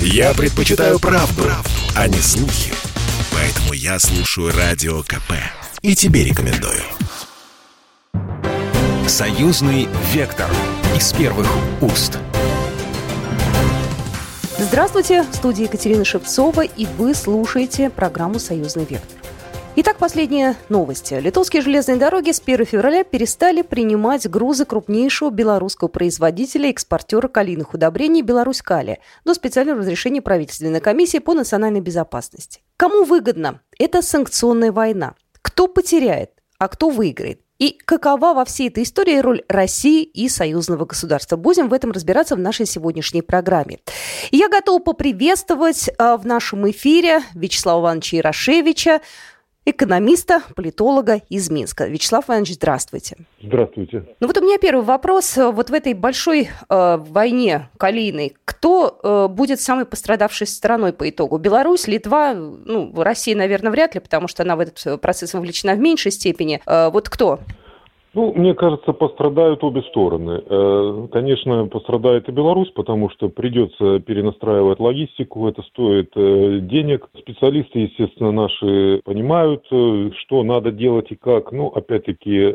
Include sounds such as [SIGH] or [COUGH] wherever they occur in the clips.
Я предпочитаю правду, правду, а не слухи. Поэтому я слушаю Радио КП. И тебе рекомендую. Союзный вектор из первых уст. Здравствуйте, в студии Екатерина Шевцова, и вы слушаете программу «Союзный вектор». Итак, последние новости. Литовские железные дороги с 1 февраля перестали принимать грузы крупнейшего белорусского производителя экспортера калийных удобрений «Беларусь Кали» до специального разрешения правительственной комиссии по национальной безопасности. Кому выгодно? Это санкционная война. Кто потеряет, а кто выиграет? И какова во всей этой истории роль России и союзного государства? Будем в этом разбираться в нашей сегодняшней программе. я готова поприветствовать э, в нашем эфире Вячеслава Ивановича Ярошевича, экономиста, политолога из Минска. Вячеслав Иванович, здравствуйте. Здравствуйте. Ну вот у меня первый вопрос. Вот в этой большой э, войне калийной, кто э, будет самой пострадавшей стороной по итогу? Беларусь, Литва, ну, Россия, наверное, вряд ли, потому что она в этот процесс вовлечена в меньшей степени. Э, вот кто? Ну, мне кажется, пострадают обе стороны. Э, конечно, пострадает и Беларусь, потому что придется перенастраивать логистику, это стоит э, денег. Специалисты, естественно, наши понимают, э, что надо делать и как. Ну, опять-таки,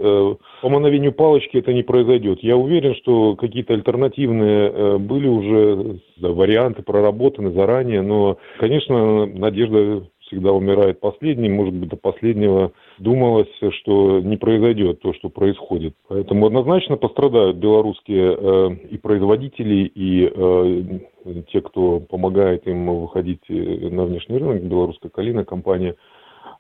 по мановению палочки это не произойдет. Я уверен, что какие-то альтернативные были уже варианты проработаны заранее, но, конечно, надежда всегда умирает последним, может быть, до последнего думалось, что не произойдет то, что происходит. Поэтому однозначно пострадают белорусские э, и производители, и э, те, кто помогает им выходить э, на внешний рынок, белорусская калина компания.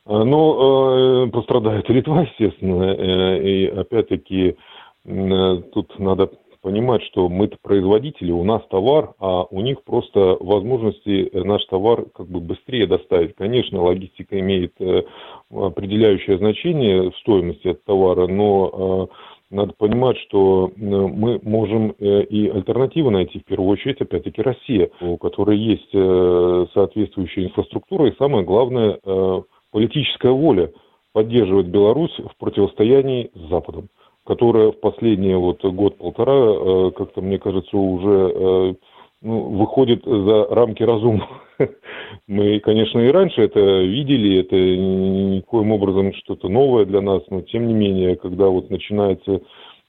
Э, но э, пострадает Литва, естественно, э, и опять-таки э, тут надо понимать, что мы-то производители, у нас товар, а у них просто возможности э, наш товар как бы быстрее доставить. Конечно, логистика имеет э, определяющее значение в стоимости этого товара, но э, надо понимать, что мы можем и альтернативы найти, в первую очередь, опять-таки, Россия, у которой есть соответствующая инфраструктура и, самое главное, политическая воля поддерживать Беларусь в противостоянии с Западом которая в последние вот год-полтора, э, как-то, мне кажется, уже э, ну, выходит за рамки разума. [LAUGHS] Мы, конечно, и раньше это видели, это никоим образом что-то новое для нас, но тем не менее, когда вот начинается э,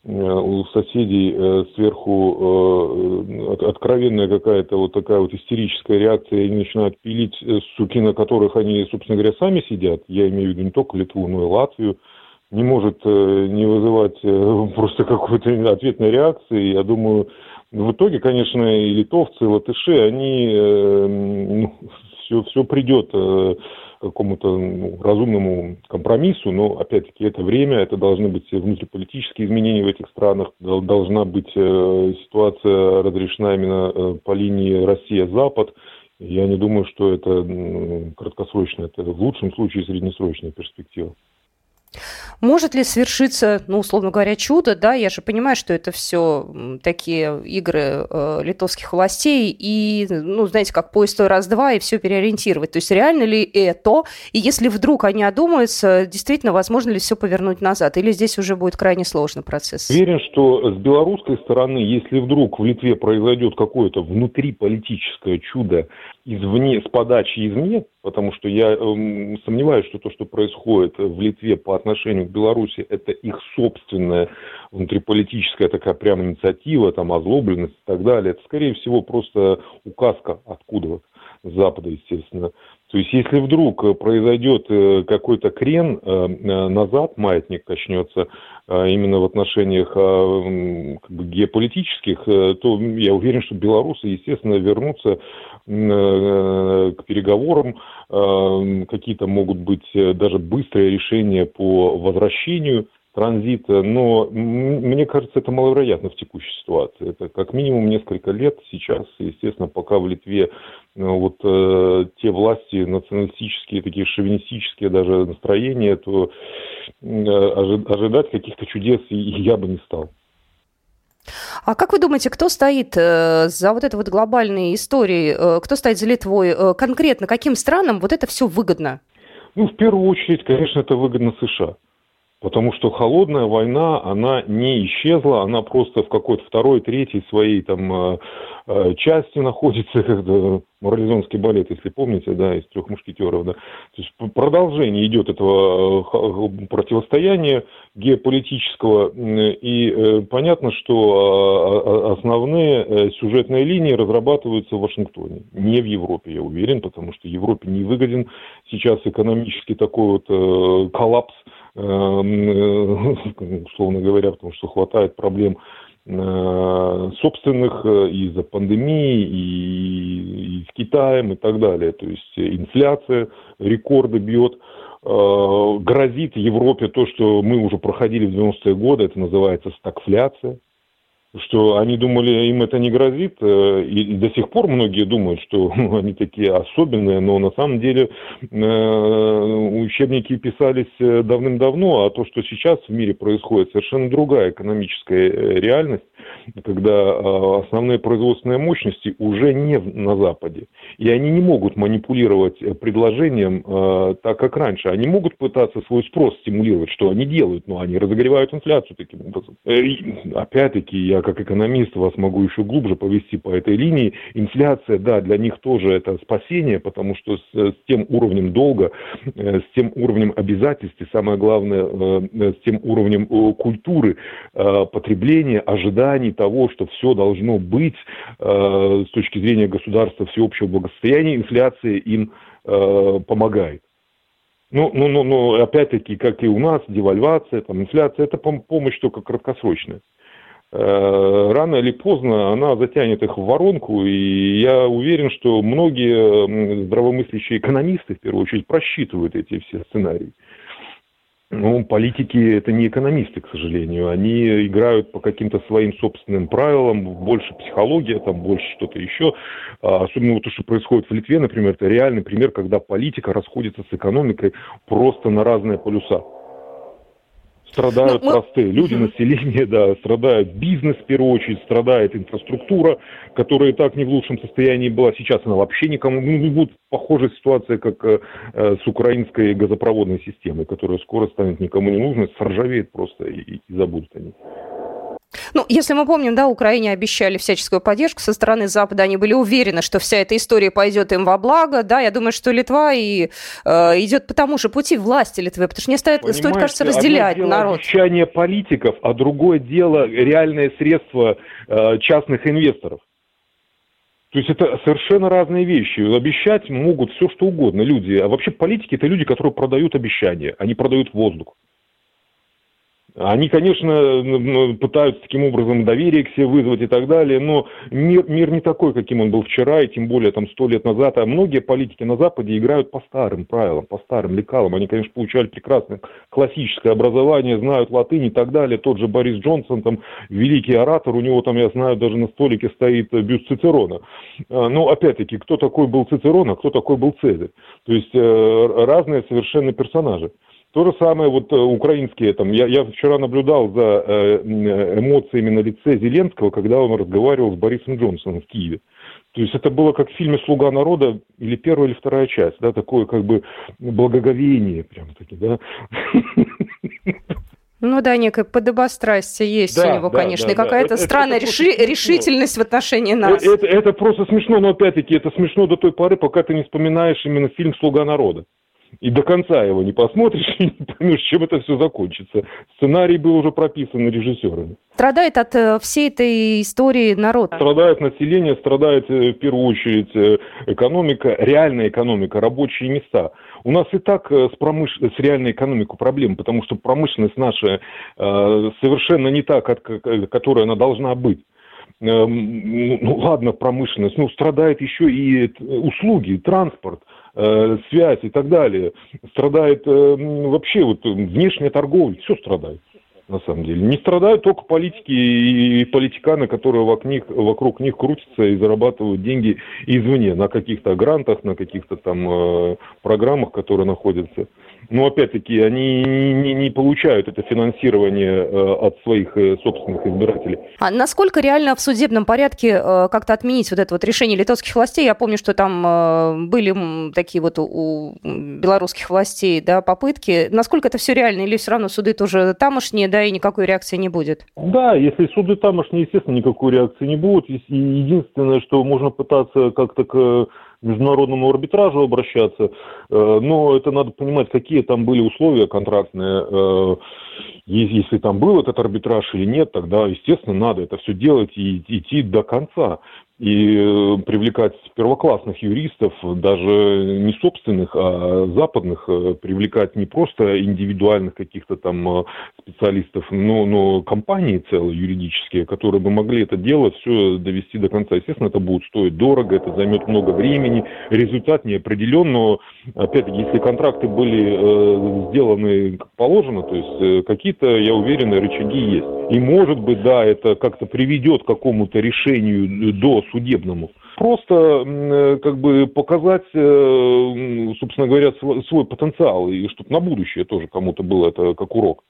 у соседей сверху откровенная какая-то вот такая вот истерическая реакция, и они начинают пилить суки, на которых они, собственно говоря, сами сидят. Я имею в виду не только Литву, но и Латвию не может э, не вызывать э, [LAUGHS] просто какой-то ответной реакции. Я думаю, в итоге, конечно, и литовцы, и латыши, они, э, ну, все, все придет к какому-то ну, разумному компромиссу, но, опять-таки, это время, это должны быть внутриполитические изменения в этих странах, должна быть ситуация разрешена именно по линии Россия-Запад. Я не думаю, что это краткосрочная, это в лучшем случае среднесрочная перспектива. Может ли свершиться, ну, условно говоря, чудо, да, я же понимаю, что это все такие игры э, литовских властей, и, ну, знаете, как поезд раз-два, и все переориентировать. То есть реально ли это, и если вдруг они одумаются, действительно, возможно ли все повернуть назад, или здесь уже будет крайне сложный процесс? Уверен, что с белорусской стороны, если вдруг в Литве произойдет какое-то внутриполитическое чудо извне, с подачи извне, потому что я э, сомневаюсь, что то, что происходит в Литве по отношению к Беларуси, это их собственная внутриполитическая такая прям инициатива, там озлобленность и так далее. Это, скорее всего, просто указка откуда Запада, естественно. То есть, если вдруг произойдет э, какой-то крен э, назад, маятник качнется именно в отношениях как бы, геополитических, то я уверен, что белорусы, естественно, вернутся к переговорам, какие-то могут быть даже быстрые решения по возвращению транзита, но мне кажется, это маловероятно в текущей ситуации. Это как минимум несколько лет сейчас, естественно, пока в Литве вот э, те власти националистические, такие шовинистические даже настроения, то э, ожидать каких-то чудес я бы не стал. А как вы думаете, кто стоит э, за вот этой вот глобальной историей, э, кто стоит за Литвой? Э, конкретно каким странам вот это все выгодно? Ну, в первую очередь, конечно, это выгодно США. Потому что холодная война, она не исчезла, она просто в какой-то второй, третьей своей там э, э, части находится, [LAUGHS] как морализонский балет, если помните, да, из трех мушкетеров, да. То есть продолжение идет этого э, противостояния геополитического, и понятно, что основные сюжетные линии разрабатываются в Вашингтоне, не в Европе, я уверен, потому что Европе не выгоден сейчас экономический такой вот коллапс, [LAUGHS] условно говоря, потому что хватает проблем э, собственных э, из-за пандемии и, и с Китаем и так далее. То есть инфляция рекорды бьет. Грозит Европе то, что мы уже проходили в 90-е годы, это называется стагфляция что они думали, им это не грозит, э, и до сих пор многие думают, что [LAUGHS] ну, они такие особенные, но на самом деле э, учебники писались э, давным-давно, а то, что сейчас в мире происходит, совершенно другая экономическая реальность, когда основные производственные мощности уже не на Западе, и они не могут манипулировать предложением так, как раньше. Они могут пытаться свой спрос стимулировать, что они делают, но они разогревают инфляцию таким образом. Опять-таки, я как экономист вас могу еще глубже повести по этой линии. Инфляция, да, для них тоже это спасение, потому что с, с тем уровнем долга, э, с тем уровнем обязательств и самое главное, э, с тем уровнем э, культуры потребления, ожиданий того, что все должно быть с точки зрения государства всеобщего благосостояния, инфляция им помогает. Ну, ну, ну, ну, опять-таки, как и у нас, девальвация, там, инфляция, это помощь только краткосрочная. Э, рано или поздно она затянет их в воронку, и я уверен, что многие здравомыслящие экономисты, в первую очередь, просчитывают эти все сценарии. Ну, политики – это не экономисты, к сожалению. Они играют по каким-то своим собственным правилам, больше психология, там больше что-то еще. А, особенно вот то, что происходит в Литве, например, это реальный пример, когда политика расходится с экономикой просто на разные полюса страдают ну, простые люди, население, да, страдает бизнес в первую очередь, страдает инфраструктура, которая и так не в лучшем состоянии была. Сейчас она вообще никому ну, не будет похожая ситуация, как э, э, с украинской газопроводной системой, которая скоро станет никому не нужной, соржавеет просто и, и забудут они. Ну, если мы помним, да, Украине обещали всяческую поддержку со стороны Запада, они были уверены, что вся эта история пойдет им во благо, да, я думаю, что Литва и э, идет по тому же пути власти Литвы, потому что не стоит, стоит кажется, разделять одно дело народ. обещание политиков, а другое дело реальное средство э, частных инвесторов. То есть это совершенно разные вещи. Обещать могут все, что угодно люди. А вообще политики – это люди, которые продают обещания, они продают воздух. Они, конечно, пытаются таким образом доверие к себе вызвать и так далее, но мир, мир не такой, каким он был вчера, и тем более там сто лет назад. А многие политики на Западе играют по старым правилам, по старым лекалам. Они, конечно, получали прекрасное классическое образование, знают латынь и так далее. Тот же Борис Джонсон, там, великий оратор, у него там, я знаю, даже на столике стоит бюст Цицерона. А, но, опять-таки, кто такой был Цицерон, а кто такой был Цезарь? То есть э, разные совершенно персонажи. То же самое вот э, украинские, там, я, я вчера наблюдал за э, эмоциями на лице Зеленского, когда он разговаривал с Борисом Джонсоном в Киеве. То есть это было как в фильме «Слуга народа» или первая, или вторая часть, да, такое как бы благоговение прям таки, да. Ну да, некое подобострастие есть да, у него, да, конечно, да, и какая-то да. странная это, реши- решительность в отношении нас. Это, это, это просто смешно, но опять-таки это смешно до той поры, пока ты не вспоминаешь именно фильм «Слуга народа» и до конца его не посмотришь [LAUGHS] и не поймешь, чем это все закончится. Сценарий был уже прописан режиссерами. Страдает от э, всей этой истории народ. Страдает население, страдает э, в первую очередь э, экономика, реальная экономика, рабочие места. У нас и так с, промыш... с реальной экономикой проблемы, потому что промышленность наша э, совершенно не та, как, которая она должна быть. Эм, ну ладно, промышленность, ну страдает еще и услуги, транспорт. Э, связь и так далее. Страдает э, вообще вот внешняя торговля, все страдает на самом деле. Не страдают только политики и политиканы, которые вокруг них, вокруг них крутятся и зарабатывают деньги извне, на каких-то грантах, на каких-то там э, программах, которые находятся но опять-таки они не, не получают это финансирование э, от своих э, собственных избирателей. А насколько реально в судебном порядке э, как-то отменить вот это вот решение литовских властей? Я помню, что там были такие вот у белорусских властей да, попытки. Насколько это все реально или все равно суды тоже тамошние, да, и никакой реакции не будет? Да, если суды тамошние, естественно, никакой реакции не будет. Единственное, что можно пытаться как-то к международному арбитражу обращаться, э, но это надо понимать, какие там были условия контрактные. Э, если там был этот арбитраж или нет, тогда, естественно, надо это все делать и идти до конца и э, привлекать первоклассных юристов, даже не собственных, а западных, э, привлекать не просто индивидуальных каких-то там э, специалистов, но, но компании целые юридические, которые бы могли это дело все довести до конца. Естественно, это будет стоить дорого, это займет много времени, результат не определен, но опять-таки, если контракты были сделаны как положено, то есть какие-то, я уверен, рычаги есть. И может быть, да, это как-то приведет к какому-то решению до судебному. Просто э, как бы показать, э, собственно говоря, свой потенциал, и чтобы на будущее тоже кому-то было это как урок.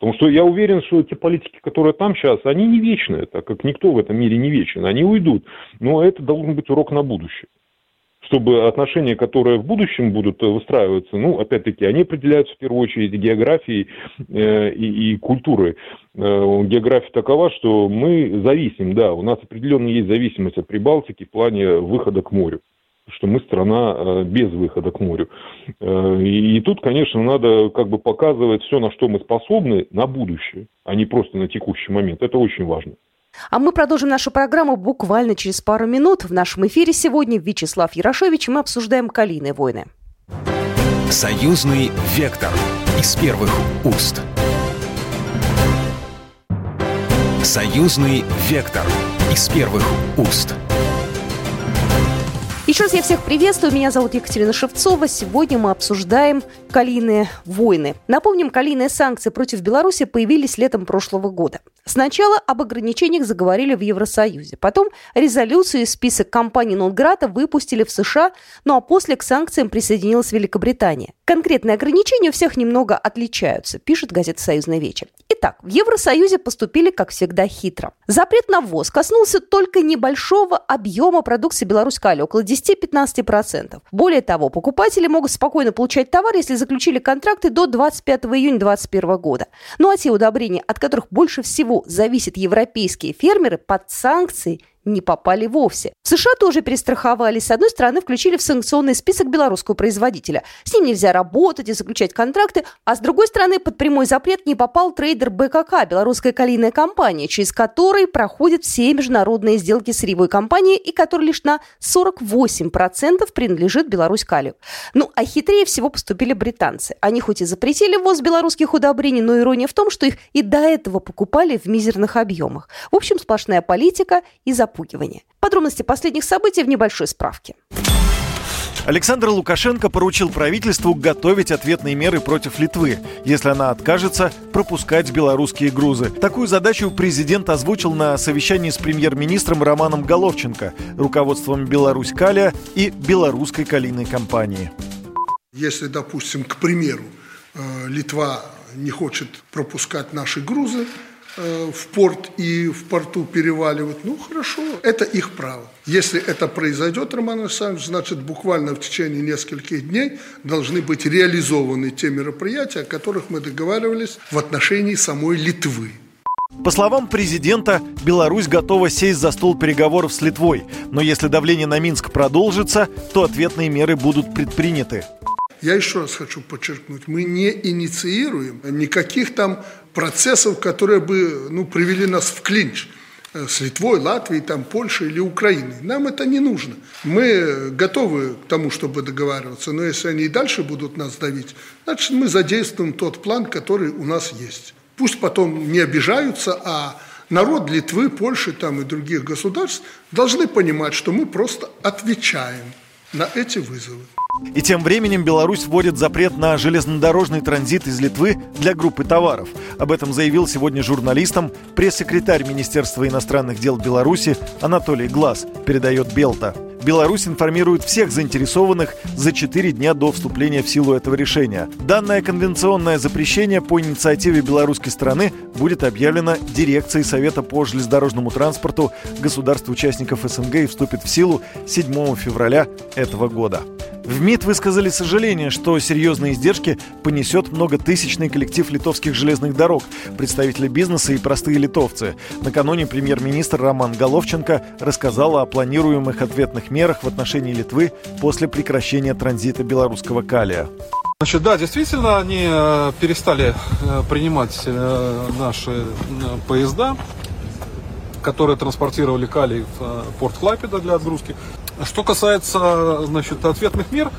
Потому что я уверен, что те политики, которые там сейчас, они не вечные, так как никто в этом мире не вечен. Они уйдут. Но это должен быть урок на будущее чтобы отношения, которые в будущем будут выстраиваться, ну, опять-таки, они определяются в первую очередь географией э, и, и культурой. Э, география такова, что мы зависим, да, у нас определенно есть зависимость от Прибалтики в плане выхода к морю что мы страна э, без выхода к морю. Э, и тут, конечно, надо как бы показывать все, на что мы способны на будущее, а не просто на текущий момент. Это очень важно. А мы продолжим нашу программу буквально через пару минут. В нашем эфире сегодня Вячеслав Ярошевич, мы обсуждаем «Калийные войны». Союзный вектор из первых уст. Союзный вектор из первых уст. Еще раз я всех приветствую. Меня зовут Екатерина Шевцова. Сегодня мы обсуждаем калийные войны. Напомним, калийные санкции против Беларуси появились летом прошлого года. Сначала об ограничениях заговорили в Евросоюзе. Потом резолюцию и список компаний Нонграта выпустили в США, ну а после к санкциям присоединилась Великобритания. Конкретные ограничения у всех немного отличаются, пишет газета «Союзный вечер». Итак, в Евросоюзе поступили, как всегда, хитро. Запрет на ввоз коснулся только небольшого объема продукции Беларусь-Кали, около 10-15%. Более того, покупатели могут спокойно получать товар, если заключили контракты до 25 июня 2021 года. Ну а те удобрения, от которых больше всего зависят европейские фермеры, под санкции – не попали вовсе. В США тоже перестраховались. С одной стороны, включили в санкционный список белорусского производителя. С ним нельзя работать и заключать контракты. А с другой стороны, под прямой запрет не попал трейдер БКК, белорусская калийная компания, через который проходят все международные сделки с сырьевой компанией и который лишь на 48% принадлежит Беларусь Калию. Ну, а хитрее всего поступили британцы. Они хоть и запретили ввоз белорусских удобрений, но ирония в том, что их и до этого покупали в мизерных объемах. В общем, сплошная политика и запрет запугивания. Подробности последних событий в небольшой справке. Александр Лукашенко поручил правительству готовить ответные меры против Литвы, если она откажется пропускать белорусские грузы. Такую задачу президент озвучил на совещании с премьер-министром Романом Головченко, руководством Беларусь Калия и белорусской калийной компании. Если, допустим, к примеру, э, Литва не хочет пропускать наши грузы, в порт и в порту переваливать, ну хорошо, это их право. Если это произойдет, Роман Александрович, значит буквально в течение нескольких дней должны быть реализованы те мероприятия, о которых мы договаривались в отношении самой Литвы. По словам президента, Беларусь готова сесть за стол переговоров с Литвой, но если давление на Минск продолжится, то ответные меры будут предприняты. Я еще раз хочу подчеркнуть, мы не инициируем никаких там процессов, которые бы ну, привели нас в клинч э, с Литвой, Латвией, там, Польшей или Украиной. Нам это не нужно. Мы готовы к тому, чтобы договариваться, но если они и дальше будут нас давить, значит, мы задействуем тот план, который у нас есть. Пусть потом не обижаются, а народ Литвы, Польши там, и других государств должны понимать, что мы просто отвечаем на эти вызовы. И тем временем Беларусь вводит запрет на железнодорожный транзит из Литвы для группы товаров. Об этом заявил сегодня журналистам пресс-секретарь Министерства иностранных дел Беларуси Анатолий Глаз, передает Белта. Беларусь информирует всех заинтересованных за 4 дня до вступления в силу этого решения. Данное конвенционное запрещение по инициативе белорусской стороны будет объявлено дирекцией Совета по железнодорожному транспорту государств-участников СНГ и вступит в силу 7 февраля этого года. В МИД высказали сожаление, что серьезные издержки понесет многотысячный коллектив литовских железных дорог, представители бизнеса и простые литовцы. Накануне премьер-министр Роман Головченко рассказал о планируемых ответных мерах в отношении Литвы после прекращения транзита белорусского калия. Значит, да, действительно, они э, перестали э, принимать э, наши поезда, которые транспортировали калий в порт Клайпеда для отгрузки. Что касается значит, ответных мер,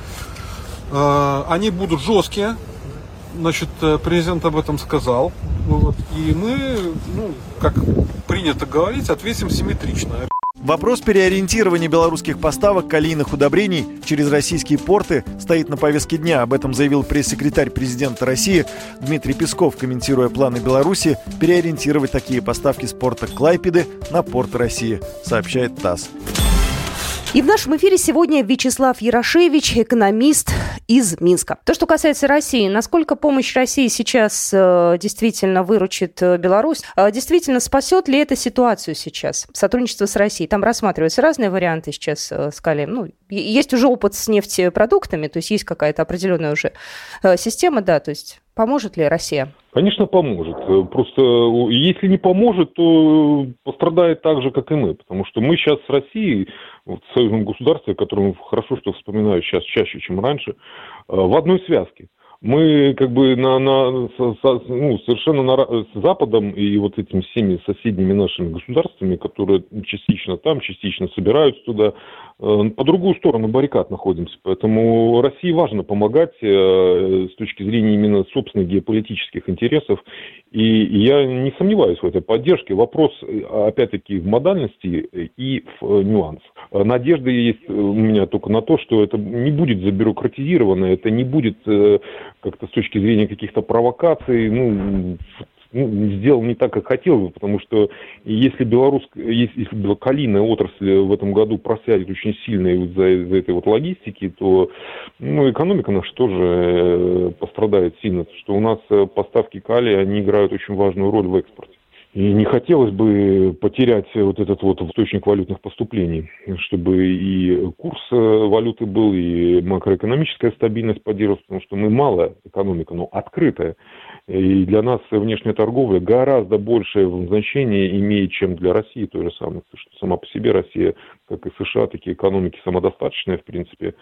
они будут жесткие. Значит, президент об этом сказал. Вот, и мы, ну, как принято говорить, ответим симметрично. Вопрос переориентирования белорусских поставок калийных удобрений через российские порты стоит на повестке дня. Об этом заявил пресс-секретарь президента России Дмитрий Песков, комментируя планы Беларуси переориентировать такие поставки с порта Клайпеды на порт России, сообщает ТАСС. И в нашем эфире сегодня Вячеслав Ярошевич, экономист из Минска. То, что касается России, насколько помощь России сейчас э, действительно выручит э, Беларусь, э, действительно спасет ли это ситуацию сейчас, сотрудничество с Россией? Там рассматриваются разные варианты сейчас э, с Калием. Ну, есть уже опыт с нефтепродуктами, то есть есть какая-то определенная уже э, система, да, то есть поможет ли Россия? Конечно, поможет. Э, просто если не поможет, то пострадает так же, как и мы. Потому что мы сейчас с Россией в союзном государстве, которое хорошо, что вспоминаю сейчас чаще, чем раньше, э, в одной связке. Мы как бы на, на, ну, совершенно на, с Западом и вот этими всеми соседними нашими государствами, которые частично там, частично собираются туда, по другую сторону баррикад находимся. Поэтому России важно помогать э, с точки зрения именно собственных геополитических интересов. И я не сомневаюсь в этой поддержке. Вопрос, опять-таки, в модальности и в нюансах. Надежда есть у меня только на то, что это не будет забюрократизировано, это не будет э, как-то с точки зрения каких-то провокаций, ну, ну, сделал не так, как хотел бы, потому что если белорус, если, если калийная отрасль в этом году просядет очень сильно из-за, из этой вот логистики, то ну, экономика наша тоже э, пострадает сильно, что у нас э, поставки калия, они играют очень важную роль в экспорте. И не хотелось бы потерять вот этот вот источник валютных поступлений, чтобы и курс э, валюты был, и макроэкономическая стабильность поддерживалась, потому что мы малая экономика, но открытая. И для нас внешняя торговля гораздо большее значение имеет, чем для России той же. Потому что сама по себе Россия, как и США, такие экономики самодостаточные, в принципе.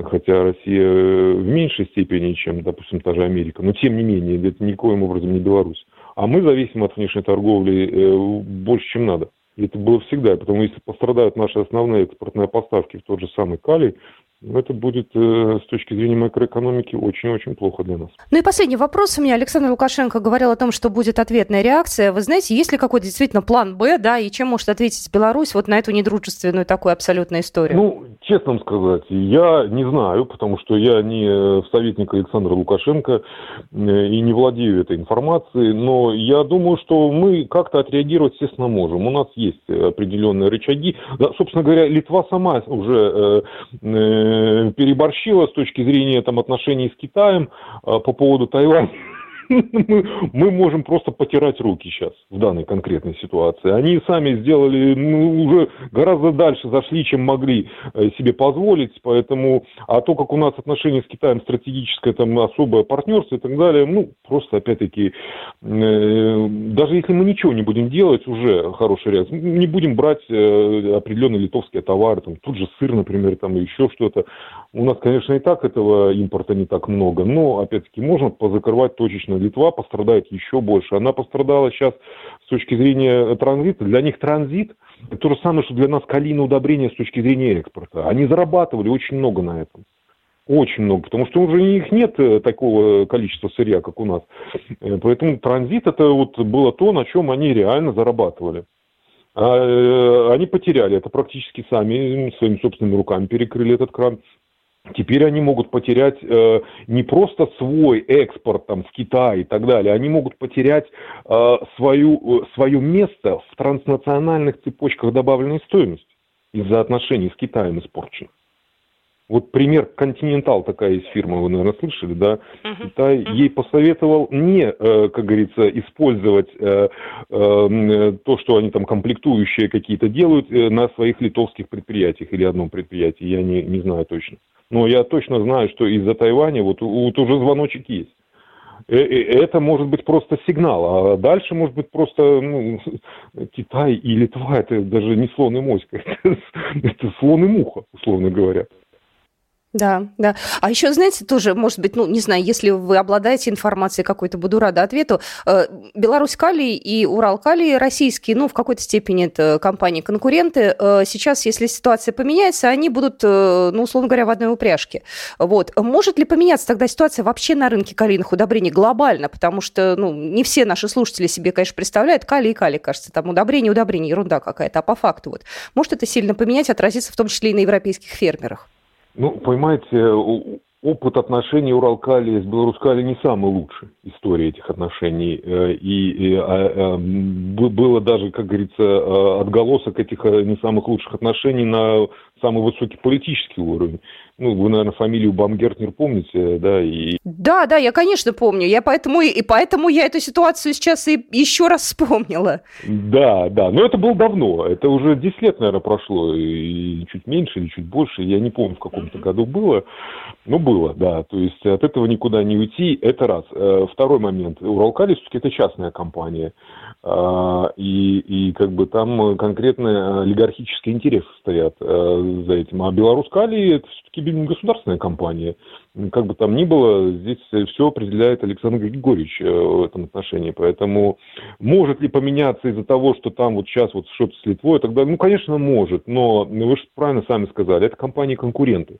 Хотя Россия в меньшей степени, чем, допустим, та же Америка. Но тем не менее, это никоим образом не Беларусь. А мы зависим от внешней торговли э, больше, чем надо. И это было всегда. Потому если пострадают наши основные экспортные поставки в тот же самый калий, это будет э, с точки зрения макроэкономики очень-очень плохо для нас. Ну и последний вопрос у меня. Александр Лукашенко говорил о том, что будет ответная реакция. Вы знаете, есть ли какой-то действительно план «Б», да, и чем может ответить Беларусь вот на эту недружественную такую абсолютную историю? Ну, честно сказать, я не знаю, потому что я не советник Александра Лукашенко э, и не владею этой информацией, но я думаю, что мы как-то отреагировать, естественно, можем. У нас есть определенные рычаги. Да, собственно говоря, Литва сама уже э, Э, переборщила с точки зрения там, отношений с Китаем э, по поводу Тайваня [LAUGHS] мы можем просто потирать руки сейчас в данной конкретной ситуации. Они сами сделали, ну, уже гораздо дальше зашли, чем могли э, себе позволить, поэтому, а то, как у нас отношения с Китаем стратегическое, там, особое партнерство и так далее, ну, просто, опять-таки, э, даже если мы ничего не будем делать, уже хорошая реакция. Не будем брать э, определенные литовские товары, там, тут же сыр, например, там, еще что-то. У нас, конечно, и так этого импорта не так много, но, опять-таки, можно позакрывать точечно Литва пострадает еще больше. Она пострадала сейчас с точки зрения транзита. Для них транзит – то же самое, что для нас калийное удобрение с точки зрения экспорта. Они зарабатывали очень много на этом. Очень много, потому что уже у них нет э, такого количества сырья, как у нас. Э, поэтому транзит это вот было то, на чем они реально зарабатывали. А, э, они потеряли это практически сами, своими собственными руками перекрыли этот кран. Теперь они могут потерять э, не просто свой экспорт там, в Китай и так далее, они могут потерять э, свою, э, свое место в транснациональных цепочках добавленной стоимости. из-за отношений с Китаем испорченных. Вот пример Continental, такая есть фирма, вы, наверное, слышали, да? Uh-huh. Китай uh-huh. ей посоветовал не, э, как говорится, использовать э, э, то, что они там комплектующие какие-то делают на своих литовских предприятиях или одном предприятии, я не, не знаю точно. Но я точно знаю, что из-за Тайваня вот, вот уже звоночек есть. Это может быть просто сигнал, а дальше может быть просто ну, [LAUGHS] Китай и Литва, это даже не слон и моська, [LAUGHS] это, это слон и муха, условно говоря. Да, да. А еще, знаете, тоже, может быть, ну, не знаю, если вы обладаете информацией какой-то, буду рада ответу. Э, Беларусь Калий и Урал Калий российские, ну, в какой-то степени это компании-конкуренты. Э, сейчас, если ситуация поменяется, они будут, э, ну, условно говоря, в одной упряжке. Вот. Может ли поменяться тогда ситуация вообще на рынке калийных удобрений глобально? Потому что, ну, не все наши слушатели себе, конечно, представляют калий и калий, кажется, там удобрение, удобрение, ерунда какая-то. А по факту вот, может это сильно поменять, отразиться в том числе и на европейских фермерах? Ну, понимаете, опыт отношений Уралкали с Белорускали не самый лучший история этих отношений. Э, и, и а, а, было даже, как говорится, а, отголосок этих э, не самых лучших отношений на самый высокий политический уровень. Ну, вы, наверное, фамилию Бамгертнер помните, да? И... Да, да, я, конечно, помню. Я поэтому, и поэтому я эту ситуацию сейчас и еще раз вспомнила. Да, да. Но это было давно. Это уже 10 лет, наверное, прошло. И чуть меньше или чуть больше. Я не помню, в каком-то году было. Но было, да. То есть от этого никуда не уйти. Это раз. Э, второй момент. Уралкали все-таки это частная компания. А, и, и как бы там конкретные олигархические интересы стоят э, за этим. А Беларускали это все-таки государственная компания как бы там ни было, здесь все определяет Александр Григорьевич э, в этом отношении. Поэтому может ли поменяться из-за того, что там вот сейчас вот что-то с Литвой, тогда, ну, конечно, может, но вы же правильно сами сказали, это компании-конкуренты.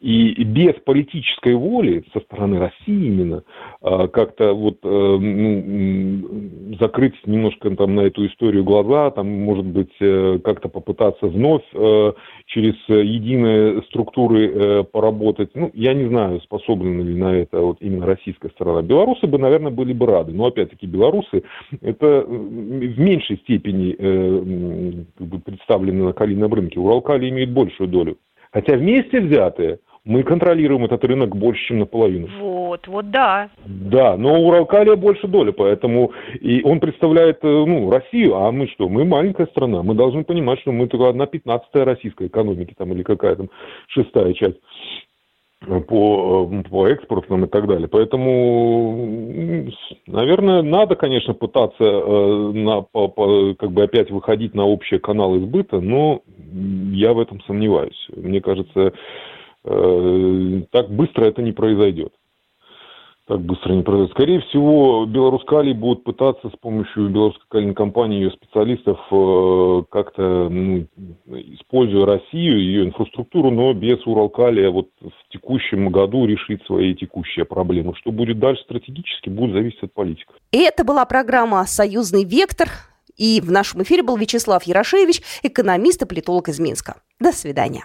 И без политической воли со стороны России именно э, как-то вот э, ну, закрыть немножко там на эту историю глаза, там, может быть, как-то попытаться вновь через единые структуры поработать, ну, я не знаю, способна ли на это вот именно российская сторона. Белорусы бы, наверное, были бы рады. Но опять-таки белорусы это э, в меньшей степени э, как бы представлены на калийном рынке. Уралкали имеет большую долю. Хотя вместе взятые мы контролируем этот рынок больше, чем наполовину. Вот, вот да. Да, но у Уралкалия больше доля, поэтому и он представляет э, ну, Россию, а мы что? Мы маленькая страна, мы должны понимать, что мы только одна пятнадцатая российской экономики там или какая там шестая часть по, э, по экспортным и так далее. Поэтому, наверное, надо, конечно, пытаться э, на, по, по, как бы опять выходить на общие каналы сбыта, но я в этом сомневаюсь. Мне кажется, так быстро это не произойдет так быстро не произойдет. Скорее всего, Беларускали будут пытаться с помощью белорусской калийной компании ее специалистов э, как-то, ну, используя Россию, ее инфраструктуру, но без Уралкалия вот в текущем году решить свои текущие проблемы. Что будет дальше стратегически, будет зависеть от политиков. И это была программа «Союзный вектор». И в нашем эфире был Вячеслав Ярошевич, экономист и политолог из Минска. До свидания.